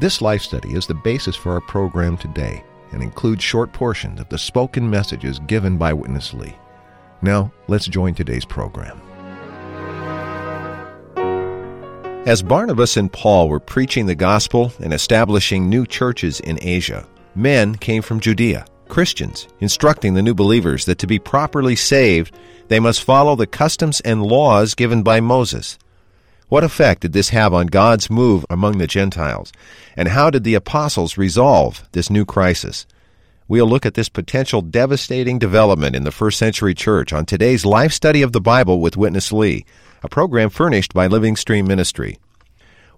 This life study is the basis for our program today and includes short portions of the spoken messages given by Witness Lee. Now, let's join today's program. As Barnabas and Paul were preaching the gospel and establishing new churches in Asia, men came from Judea, Christians, instructing the new believers that to be properly saved, they must follow the customs and laws given by Moses. What effect did this have on God's move among the Gentiles? And how did the apostles resolve this new crisis? We'll look at this potential devastating development in the first century church on today's Life Study of the Bible with Witness Lee, a program furnished by Living Stream Ministry.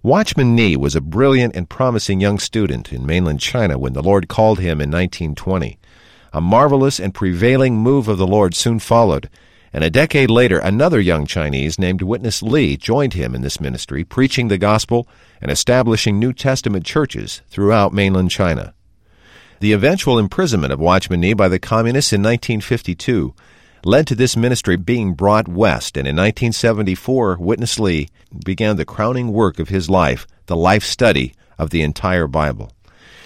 Watchman Nee was a brilliant and promising young student in mainland China when the Lord called him in 1920. A marvelous and prevailing move of the Lord soon followed, and a decade later another young Chinese named Witness Lee joined him in this ministry, preaching the gospel and establishing New Testament churches throughout mainland China. The eventual imprisonment of Watchman Nee by the communists in 1952 led to this ministry being brought west, and in 1974, Witness Lee began the crowning work of his life, the life study of the entire Bible.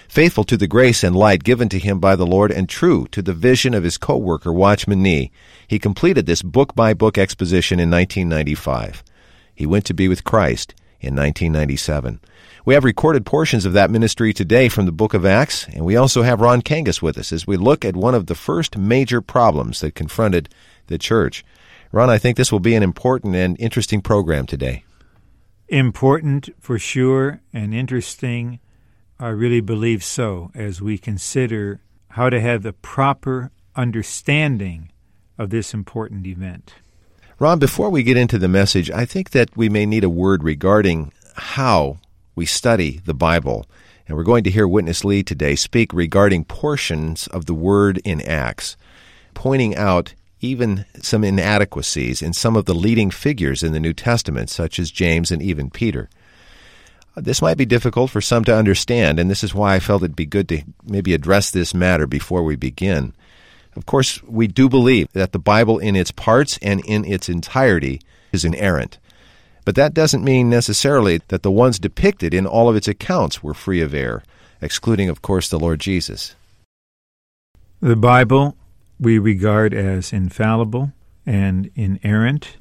Faithful to the grace and light given to him by the Lord and true to the vision of his co-worker Watchman Nee, he completed this book-by-book exposition in 1995. He went to be with Christ in 1997. We have recorded portions of that ministry today from the book of Acts, and we also have Ron Kangas with us as we look at one of the first major problems that confronted the church. Ron, I think this will be an important and interesting program today. Important for sure, and interesting. I really believe so as we consider how to have the proper understanding of this important event. Ron, before we get into the message, I think that we may need a word regarding how we study the Bible. And we're going to hear Witness Lee today speak regarding portions of the Word in Acts, pointing out even some inadequacies in some of the leading figures in the New Testament, such as James and even Peter. This might be difficult for some to understand, and this is why I felt it'd be good to maybe address this matter before we begin. Of course, we do believe that the Bible in its parts and in its entirety is inerrant. But that doesn't mean necessarily that the ones depicted in all of its accounts were free of error, excluding, of course, the Lord Jesus. The Bible we regard as infallible and inerrant.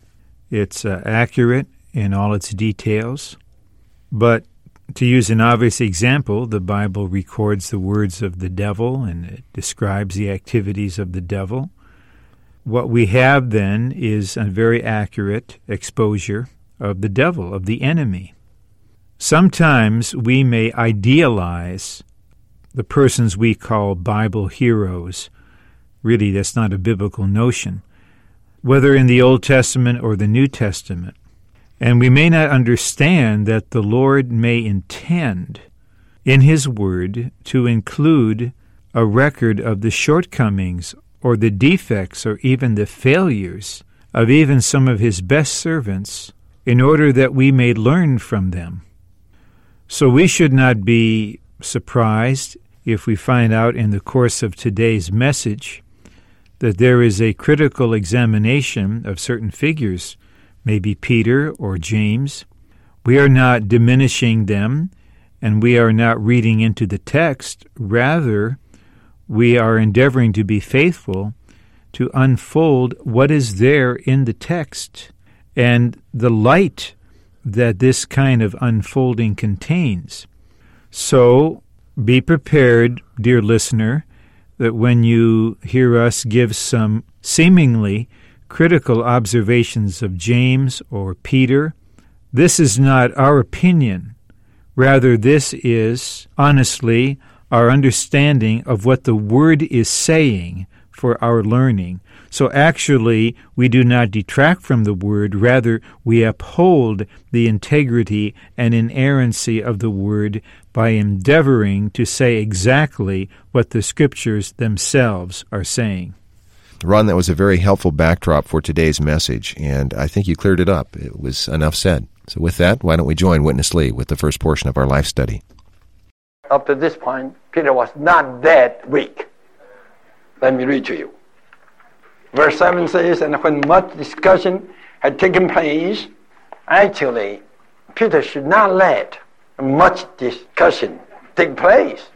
It's uh, accurate in all its details. But to use an obvious example, the Bible records the words of the devil and it describes the activities of the devil. What we have then is a very accurate exposure of the devil, of the enemy. Sometimes we may idealize the persons we call Bible heroes. Really, that's not a biblical notion, whether in the Old Testament or the New Testament. And we may not understand that the Lord may intend in His Word to include a record of the shortcomings or the defects or even the failures of even some of His best servants in order that we may learn from them. So we should not be surprised if we find out in the course of today's message that there is a critical examination of certain figures, maybe Peter or James. We are not diminishing them and we are not reading into the text. Rather, we are endeavoring to be faithful to unfold what is there in the text and the light that this kind of unfolding contains. So be prepared, dear listener, that when you hear us give some seemingly critical observations of James or Peter, this is not our opinion. Rather, this is, honestly, our understanding of what the Word is saying for our learning. So actually, we do not detract from the Word, rather, we uphold the integrity and inerrancy of the Word by endeavoring to say exactly what the Scriptures themselves are saying. Ron, that was a very helpful backdrop for today's message, and I think you cleared it up. It was enough said. So, with that, why don't we join Witness Lee with the first portion of our life study? Up to this point, Peter was not that weak. Let me read to you. Verse 7 says, And when much discussion had taken place, actually, Peter should not let much discussion take place.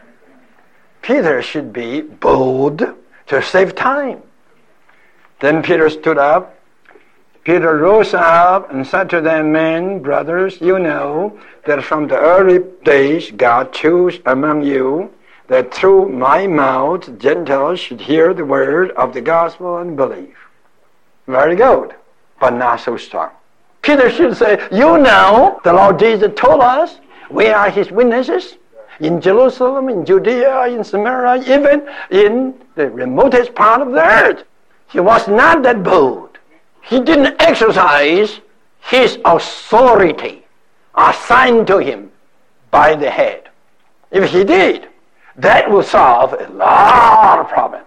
Peter should be bold to save time. Then Peter stood up. Peter rose up and said to them, Men, brothers, you know that from the early days God chose among you that through my mouth Gentiles should hear the word of the gospel and believe. Very good, but not so strong. Peter should say, You know, the Lord Jesus told us we are his witnesses in Jerusalem, in Judea, in Samaria, even in the remotest part of the earth. He was not that bold. He didn't exercise his authority assigned to him by the head. If he did, that would solve a lot of problems.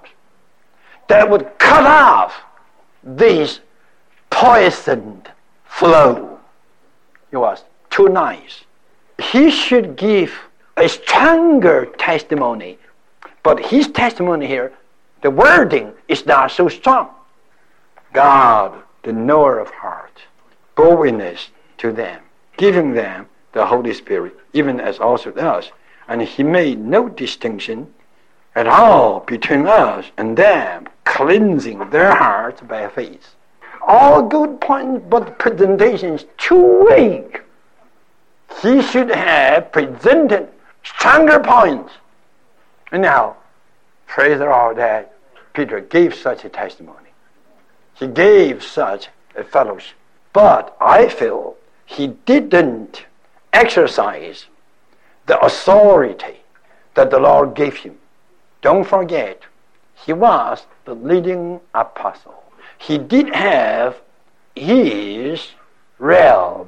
That would cut off this poisoned flow. He was too nice. He should give a stronger testimony, but his testimony here the wording is not so strong. God, the knower of heart, bore witness to them, giving them the Holy Spirit, even as also us. And he made no distinction at all between us and them, cleansing their hearts by faith. All good points, but presentation is too weak. He should have presented stronger points. And now, praise the Lord that Peter gave such a testimony. He gave such a fellowship. But I feel he didn't exercise the authority that the Lord gave him. Don't forget, he was the leading apostle. He did have his realm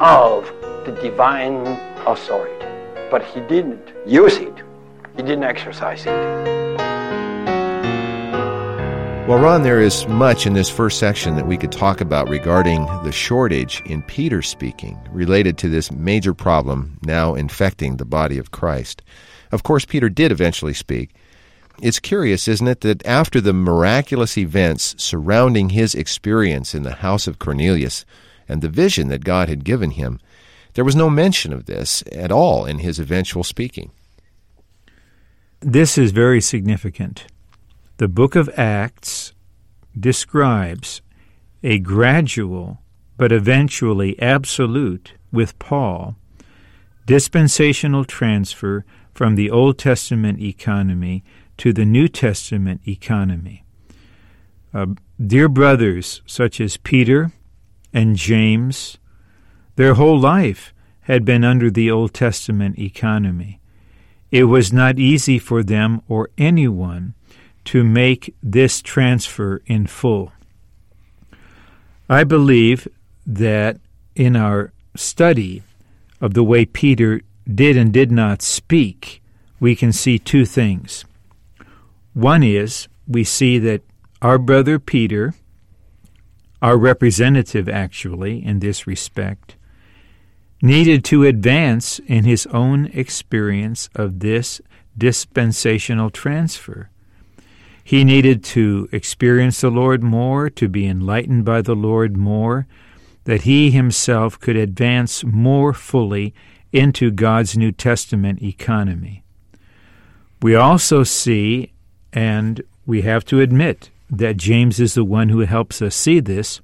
of the divine authority, but he didn't use it. He didn't exercise it. Well, Ron, there is much in this first section that we could talk about regarding the shortage in Peter speaking related to this major problem now infecting the body of Christ. Of course, Peter did eventually speak. It's curious, isn't it, that after the miraculous events surrounding his experience in the house of Cornelius and the vision that God had given him, there was no mention of this at all in his eventual speaking. This is very significant. The book of Acts describes a gradual but eventually absolute, with Paul, dispensational transfer from the Old Testament economy to the New Testament economy. Uh, dear brothers, such as Peter and James, their whole life had been under the Old Testament economy. It was not easy for them or anyone to make this transfer in full. I believe that in our study of the way Peter did and did not speak, we can see two things. One is we see that our brother Peter, our representative actually in this respect, needed to advance in his own experience of this dispensational transfer. He needed to experience the Lord more, to be enlightened by the Lord more, that he himself could advance more fully into God's New Testament economy. We also see, and we have to admit that James is the one who helps us see this,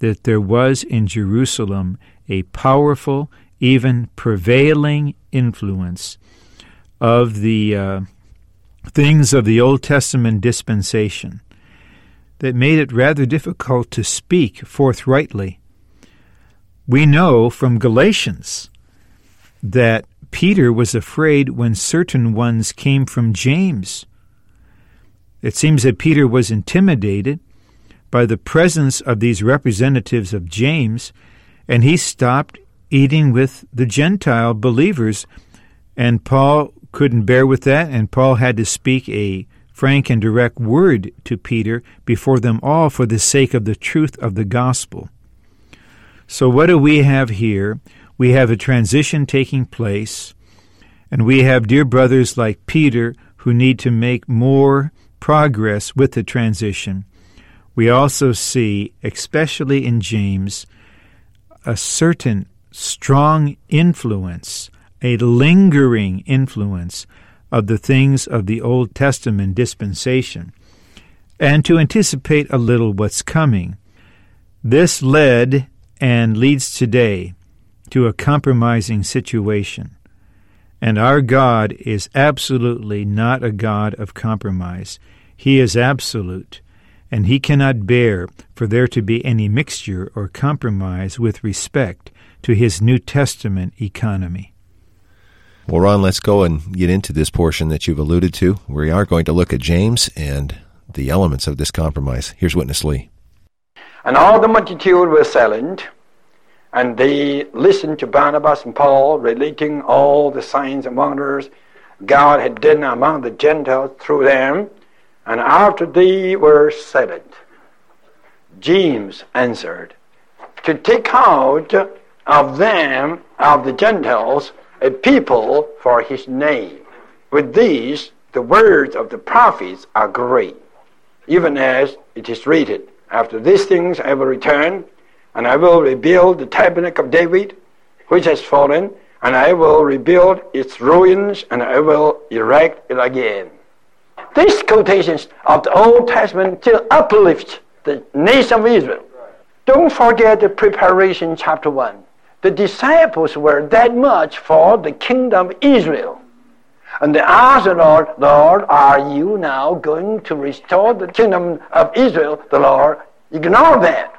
that there was in Jerusalem a powerful, even prevailing influence of the uh, things of the Old Testament dispensation that made it rather difficult to speak forthrightly. We know from Galatians that Peter was afraid when certain ones came from James. It seems that Peter was intimidated by the presence of these representatives of James, and he stopped eating with the Gentile believers. And Paul couldn't bear with that, and Paul had to speak a frank and direct word to Peter before them all for the sake of the truth of the gospel. So, what do we have here? We have a transition taking place, and we have dear brothers like Peter who need to make more progress with the transition. We also see, especially in James, a certain strong influence, a lingering influence of the things of the Old Testament dispensation, and to anticipate a little what's coming. This led and leads today to a compromising situation. And our God is absolutely not a God of compromise. He is absolute, and He cannot bear for there to be any mixture or compromise with respect to His New Testament economy. Well, Ron, let's go and get into this portion that you've alluded to. We are going to look at James and the elements of this compromise. Here's Witness Lee. And all the multitude were silent, and they listened to Barnabas and Paul relating all the signs and wonders God had done among the Gentiles through them. And after they were silent, James answered, To take out of them, of the Gentiles, a people for his name. With these, the words of the prophets are great, even as it is written, After these things I will return, and I will rebuild the tabernacle of David, which has fallen, and I will rebuild its ruins, and I will erect it again. These quotations of the Old Testament still uplift the nation of Israel. Don't forget the preparation, chapter 1 the disciples were that much for the kingdom of Israel. And they asked the Lord, Lord, are you now going to restore the kingdom of Israel? The Lord ignored that.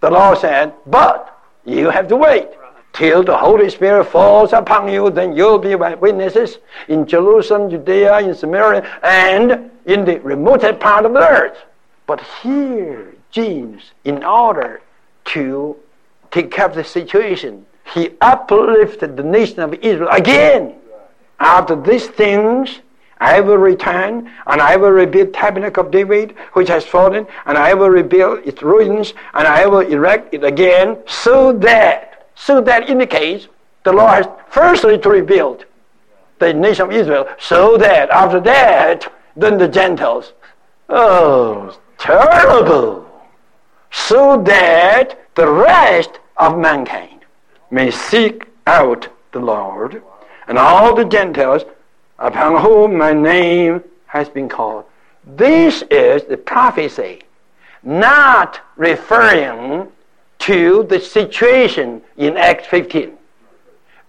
The Lord said, but you have to wait till the Holy Spirit falls upon you, then you'll be witnesses in Jerusalem, Judea, in Samaria, and in the remote part of the earth. But here, James, in order to take care of the situation. He uplifted the nation of Israel again. After these things, I will return, and I will rebuild tabernacle of David, which has fallen, and I will rebuild its ruins, and I will erect it again, so that, so that indicates the Lord has firstly to rebuild the nation of Israel, so that after that, then the Gentiles. Oh, terrible! So that the rest of mankind may seek out the Lord and all the Gentiles upon whom my name has been called. This is the prophecy, not referring to the situation in Acts 15.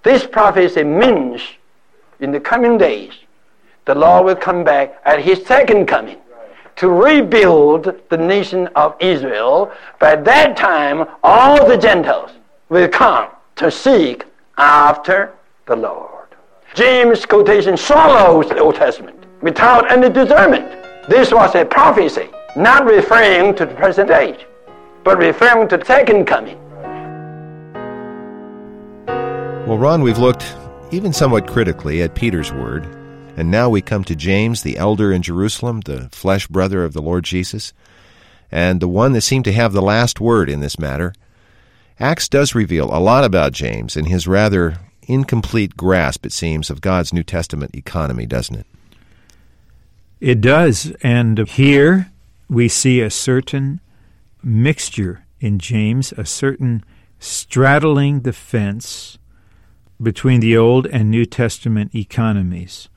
This prophecy means in the coming days, the Lord will come back at his second coming to rebuild the nation of Israel. By that time, all the Gentiles will come to seek after the Lord. James' quotation swallows the Old Testament without any discernment. This was a prophecy, not referring to the present age, but referring to the second coming. Well, Ron, we've looked even somewhat critically at Peter's word and now we come to James, the elder in Jerusalem, the flesh brother of the Lord Jesus, and the one that seemed to have the last word in this matter. Acts does reveal a lot about James and his rather incomplete grasp, it seems, of God's New Testament economy, doesn't it? It does. And here we see a certain mixture in James, a certain straddling the fence between the Old and New Testament economies.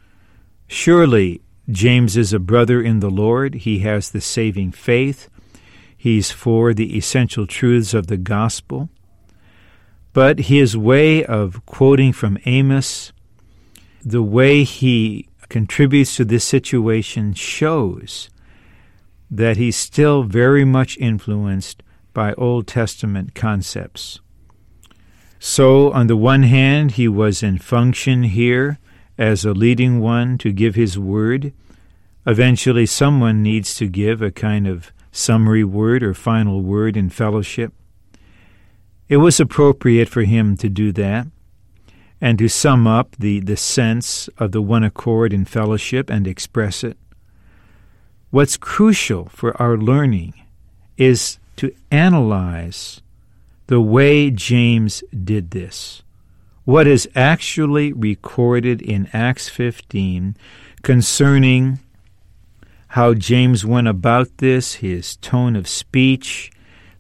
Surely James is a brother in the Lord. He has the saving faith. He's for the essential truths of the gospel. But his way of quoting from Amos, the way he contributes to this situation shows that he's still very much influenced by Old Testament concepts. So, on the one hand, he was in function here as a leading one to give his word, Eventually, someone needs to give a kind of summary word or final word in fellowship. It was appropriate for him to do that and to sum up the, the sense of the one accord in fellowship and express it. What's crucial for our learning is to analyze the way James did this. What is actually recorded in Acts 15 concerning how James went about this, his tone of speech,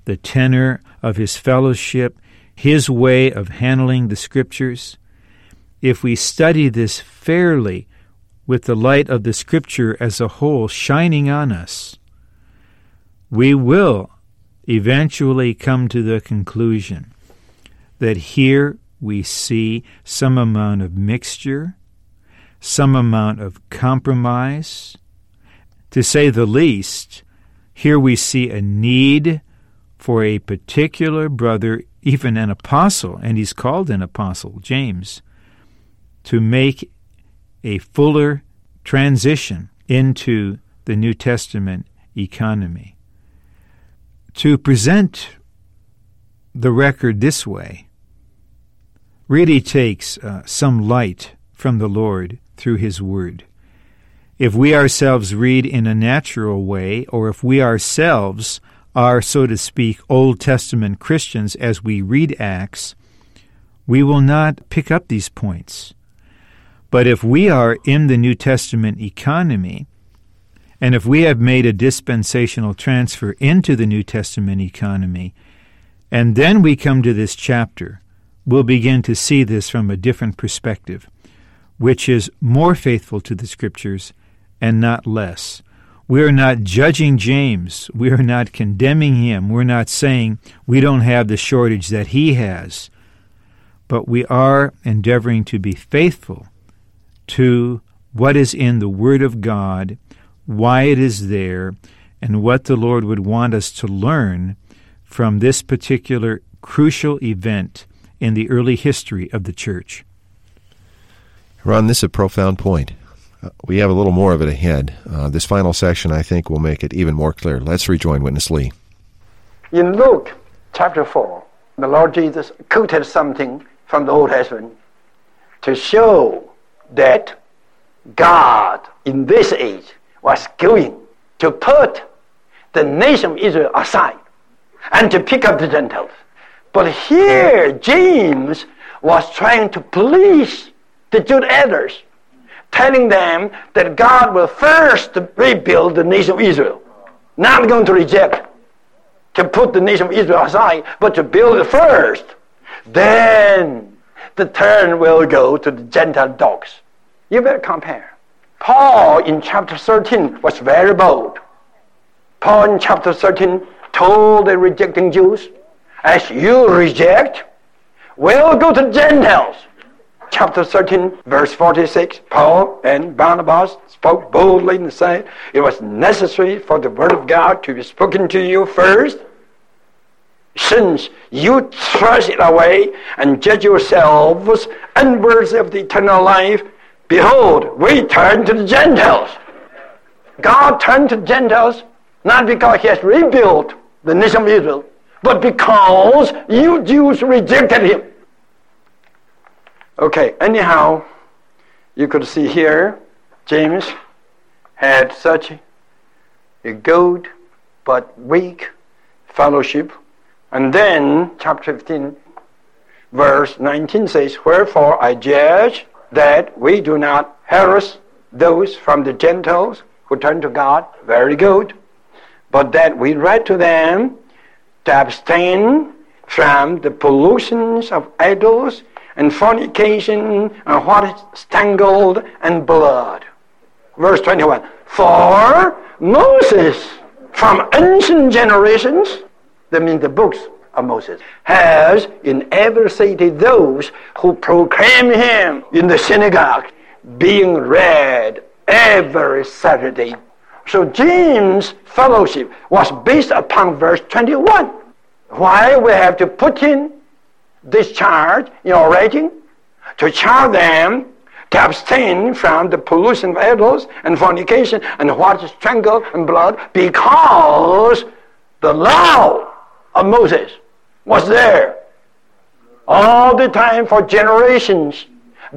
the tenor of his fellowship, his way of handling the Scriptures. If we study this fairly, with the light of the Scripture as a whole shining on us, we will eventually come to the conclusion that here we see some amount of mixture, some amount of compromise, to say the least, here we see a need for a particular brother, even an apostle, and he's called an apostle, James, to make a fuller transition into the New Testament economy. To present the record this way really takes uh, some light from the Lord through His Word if we ourselves read in a natural way, or if we ourselves are, so to speak, Old Testament Christians as we read Acts, we will not pick up these points. But if we are in the New Testament economy, and if we have made a dispensational transfer into the New Testament economy, and then we come to this chapter, we'll begin to see this from a different perspective, which is more faithful to the Scriptures and not less. We are not judging James. We are not condemning him. We're not saying we don't have the shortage that he has. But we are endeavoring to be faithful to what is in the Word of God, why it is there, and what the Lord would want us to learn from this particular crucial event in the early history of the church. Ron, this is a profound point. Uh, we have a little more of it ahead. Uh, this final section, I think, will make it even more clear. Let's rejoin Witness Lee. In Luke chapter 4, the Lord Jesus quoted something from the Old Testament to show that God in this age was going to put the nation of Israel aside and to pick up the Gentiles. But here, James was trying to please the Jewish elders telling them that God will first rebuild the nation of Israel. Not going to reject, to put the nation of Israel aside, but to build it first. Then the turn will go to the Gentile dogs. You better compare. Paul in chapter 13 was very bold. Paul in chapter 13 told the rejecting Jews, as you reject, we'll go to the Gentiles chapter 13, verse 46, Paul and Barnabas spoke boldly and said, It was necessary for the word of God to be spoken to you first. Since you thrust it away and judge yourselves unworthy of the eternal life, behold, we turn to the Gentiles. God turned to Gentiles not because he has rebuilt the nation of Israel, but because you Jews rejected him. Okay, anyhow, you could see here, James had such a good but weak fellowship. And then, chapter 15, verse 19 says, Wherefore I judge that we do not harass those from the Gentiles who turn to God, very good, but that we write to them to abstain from the pollutions of idols and fornication and what is strangled and blood. Verse 21. For Moses from ancient generations, that means the books of Moses, has in every city those who proclaim him in the synagogue being read every Saturday. So James' fellowship was based upon verse 21. Why we have to put in this charge in our writing to charge them to abstain from the pollution of idols and fornication and what is strangled and blood because the law of Moses was there all the time for generations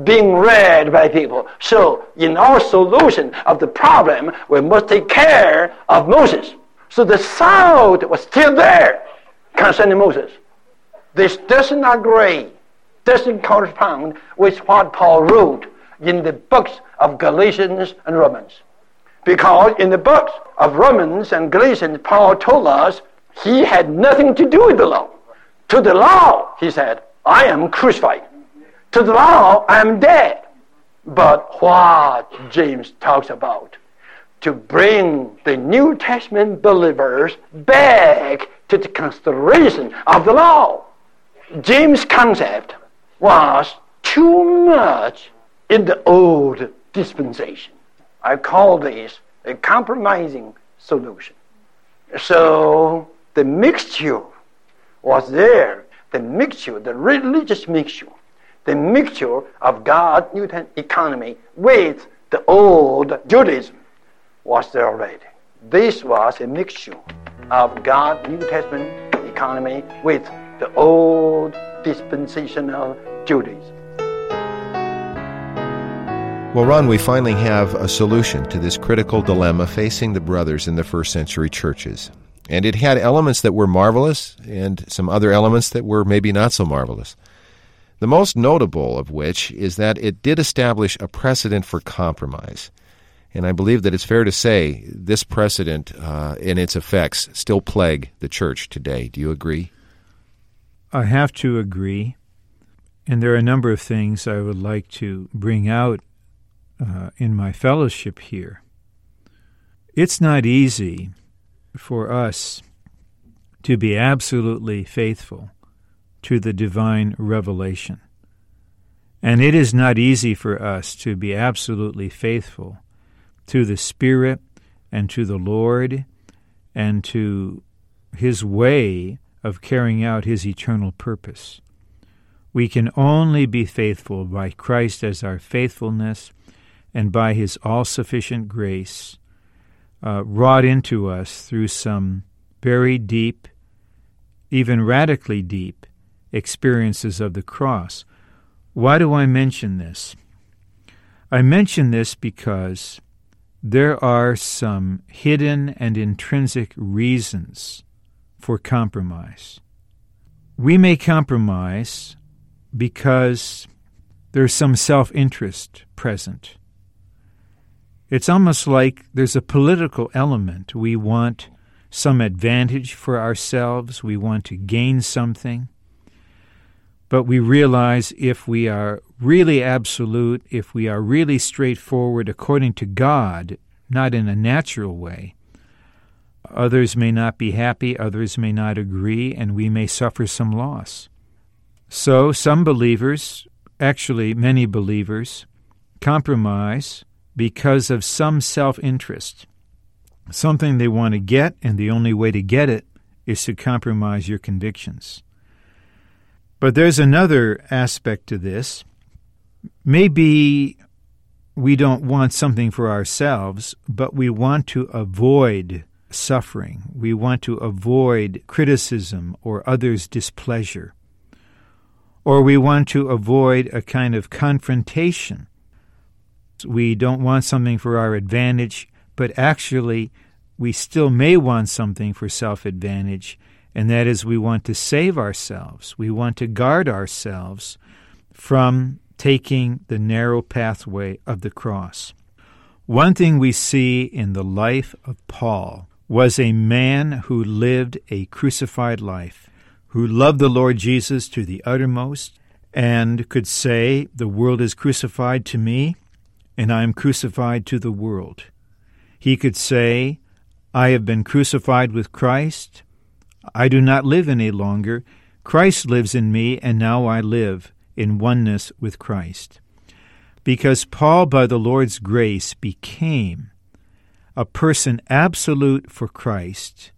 being read by people. So, in our solution of the problem, we must take care of Moses. So the sound was still there concerning Moses. This does not agree, doesn't correspond with what Paul wrote in the books of Galatians and Romans. Because in the books of Romans and Galatians, Paul told us he had nothing to do with the law. To the law, he said, I am crucified. To the law, I am dead. But what James talks about, to bring the New Testament believers back to the consideration of the law. James' concept was too much in the old dispensation. I call this a compromising solution. So the mixture was there, the mixture, the religious mixture, the mixture of God's new Testament economy with the old Judaism was there already. This was a mixture of God's New Testament economy with the old dispensational Judaism. Well, Ron, we finally have a solution to this critical dilemma facing the brothers in the first century churches. And it had elements that were marvelous and some other elements that were maybe not so marvelous. The most notable of which is that it did establish a precedent for compromise. And I believe that it's fair to say this precedent uh, and its effects still plague the church today. Do you agree? I have to agree. And there are a number of things I would like to bring out uh, in my fellowship here. It's not easy for us to be absolutely faithful to the divine revelation. And it is not easy for us to be absolutely faithful to the Spirit and to the Lord and to His way of carrying out His eternal purpose. We can only be faithful by Christ as our faithfulness and by His all sufficient grace uh, wrought into us through some very deep, even radically deep, experiences of the cross. Why do I mention this? I mention this because there are some hidden and intrinsic reasons for compromise. We may compromise because there's some self interest present. It's almost like there's a political element. We want some advantage for ourselves, we want to gain something. But we realize if we are really absolute, if we are really straightforward according to God, not in a natural way, others may not be happy, others may not agree, and we may suffer some loss. So some believers, actually many believers, compromise because of some self interest, something they want to get, and the only way to get it is to compromise your convictions. But there's another aspect to this. Maybe we don't want something for ourselves, but we want to avoid suffering. We want to avoid criticism or others' displeasure. Or we want to avoid a kind of confrontation we don't want something for our advantage, but actually we still may want something for self advantage, and that is we want to save ourselves. We want to guard ourselves from taking the narrow pathway of the cross. One thing we see in the life of Paul was a man who lived a crucified life, who loved the Lord Jesus to the uttermost, and could say, The world is crucified to me, and I am crucified to the world. He could say, I have been crucified with Christ. I do not live any longer. Christ lives in me, and now I live in oneness with Christ. Because Paul, by the Lord's grace, became a person absolute for Christ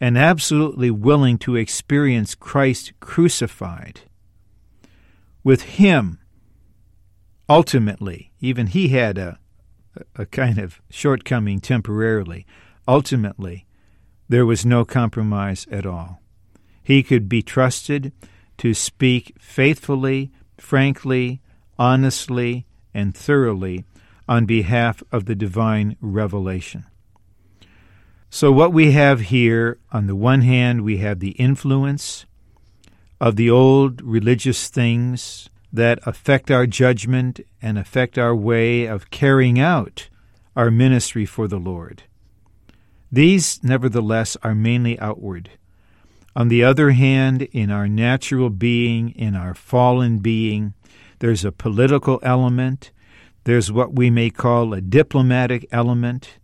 and absolutely willing to experience Christ crucified. With him, ultimately, even he had a, a kind of shortcoming temporarily. Ultimately, there was no compromise at all. He could be trusted to speak faithfully, frankly, honestly, and thoroughly on behalf of the divine revelation. So, what we have here, on the one hand, we have the influence of the old religious things that affect our judgment and affect our way of carrying out our ministry for the Lord. These, nevertheless, are mainly outward. On the other hand, in our natural being, in our fallen being, there's a political element, there's what we may call a diplomatic element,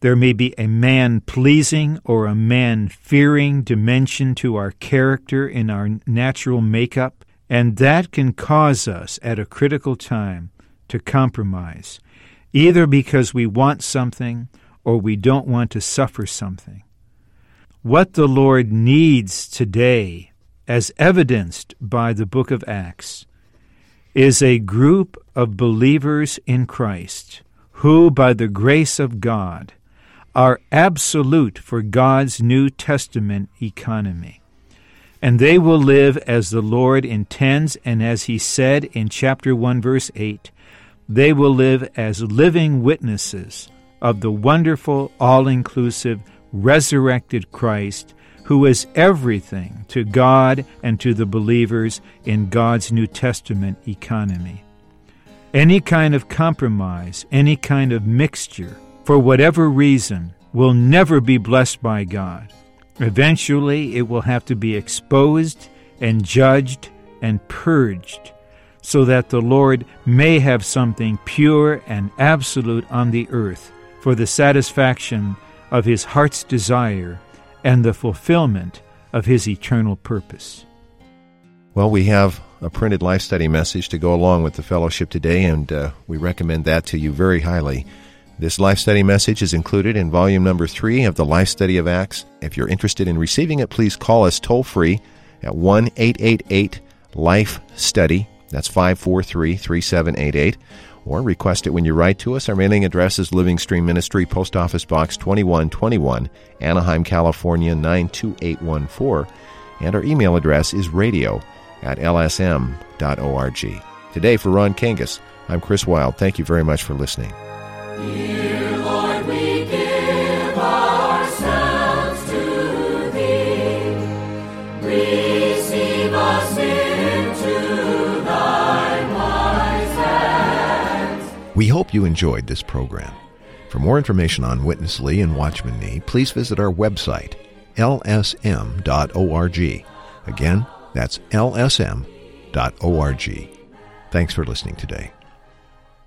there may be a man pleasing or a man fearing dimension to our character in our natural makeup, and that can cause us at a critical time to compromise, either because we want something or we don't want to suffer something. What the Lord needs today, as evidenced by the book of Acts, is a group of believers in Christ who, by the grace of God, are absolute for God's New Testament economy. And they will live as the Lord intends, and as He said in chapter 1, verse 8, they will live as living witnesses of the wonderful, all inclusive, resurrected Christ who is everything to God and to the believers in God's New Testament economy. Any kind of compromise, any kind of mixture, for whatever reason, will never be blessed by God. Eventually, it will have to be exposed and judged and purged so that the Lord may have something pure and absolute on the earth for the satisfaction of his heart's desire and the fulfillment of his eternal purpose. Well, we have a printed life study message to go along with the fellowship today, and uh, we recommend that to you very highly. This life study message is included in volume number three of the Life Study of Acts. If you're interested in receiving it, please call us toll free at 1 888 Life Study. That's 543 3788 or request it when you write to us. Our mailing address is Living Stream Ministry, Post Office Box 2121, Anaheim, California 92814, and our email address is radio at lsm.org. Today, for Ron Kangas, I'm Chris Wild. Thank you very much for listening. Dear We hope you enjoyed this program. For more information on Witness Lee and Watchman Nee, please visit our website, lsm.org. Again, that's lsm.org. Thanks for listening today.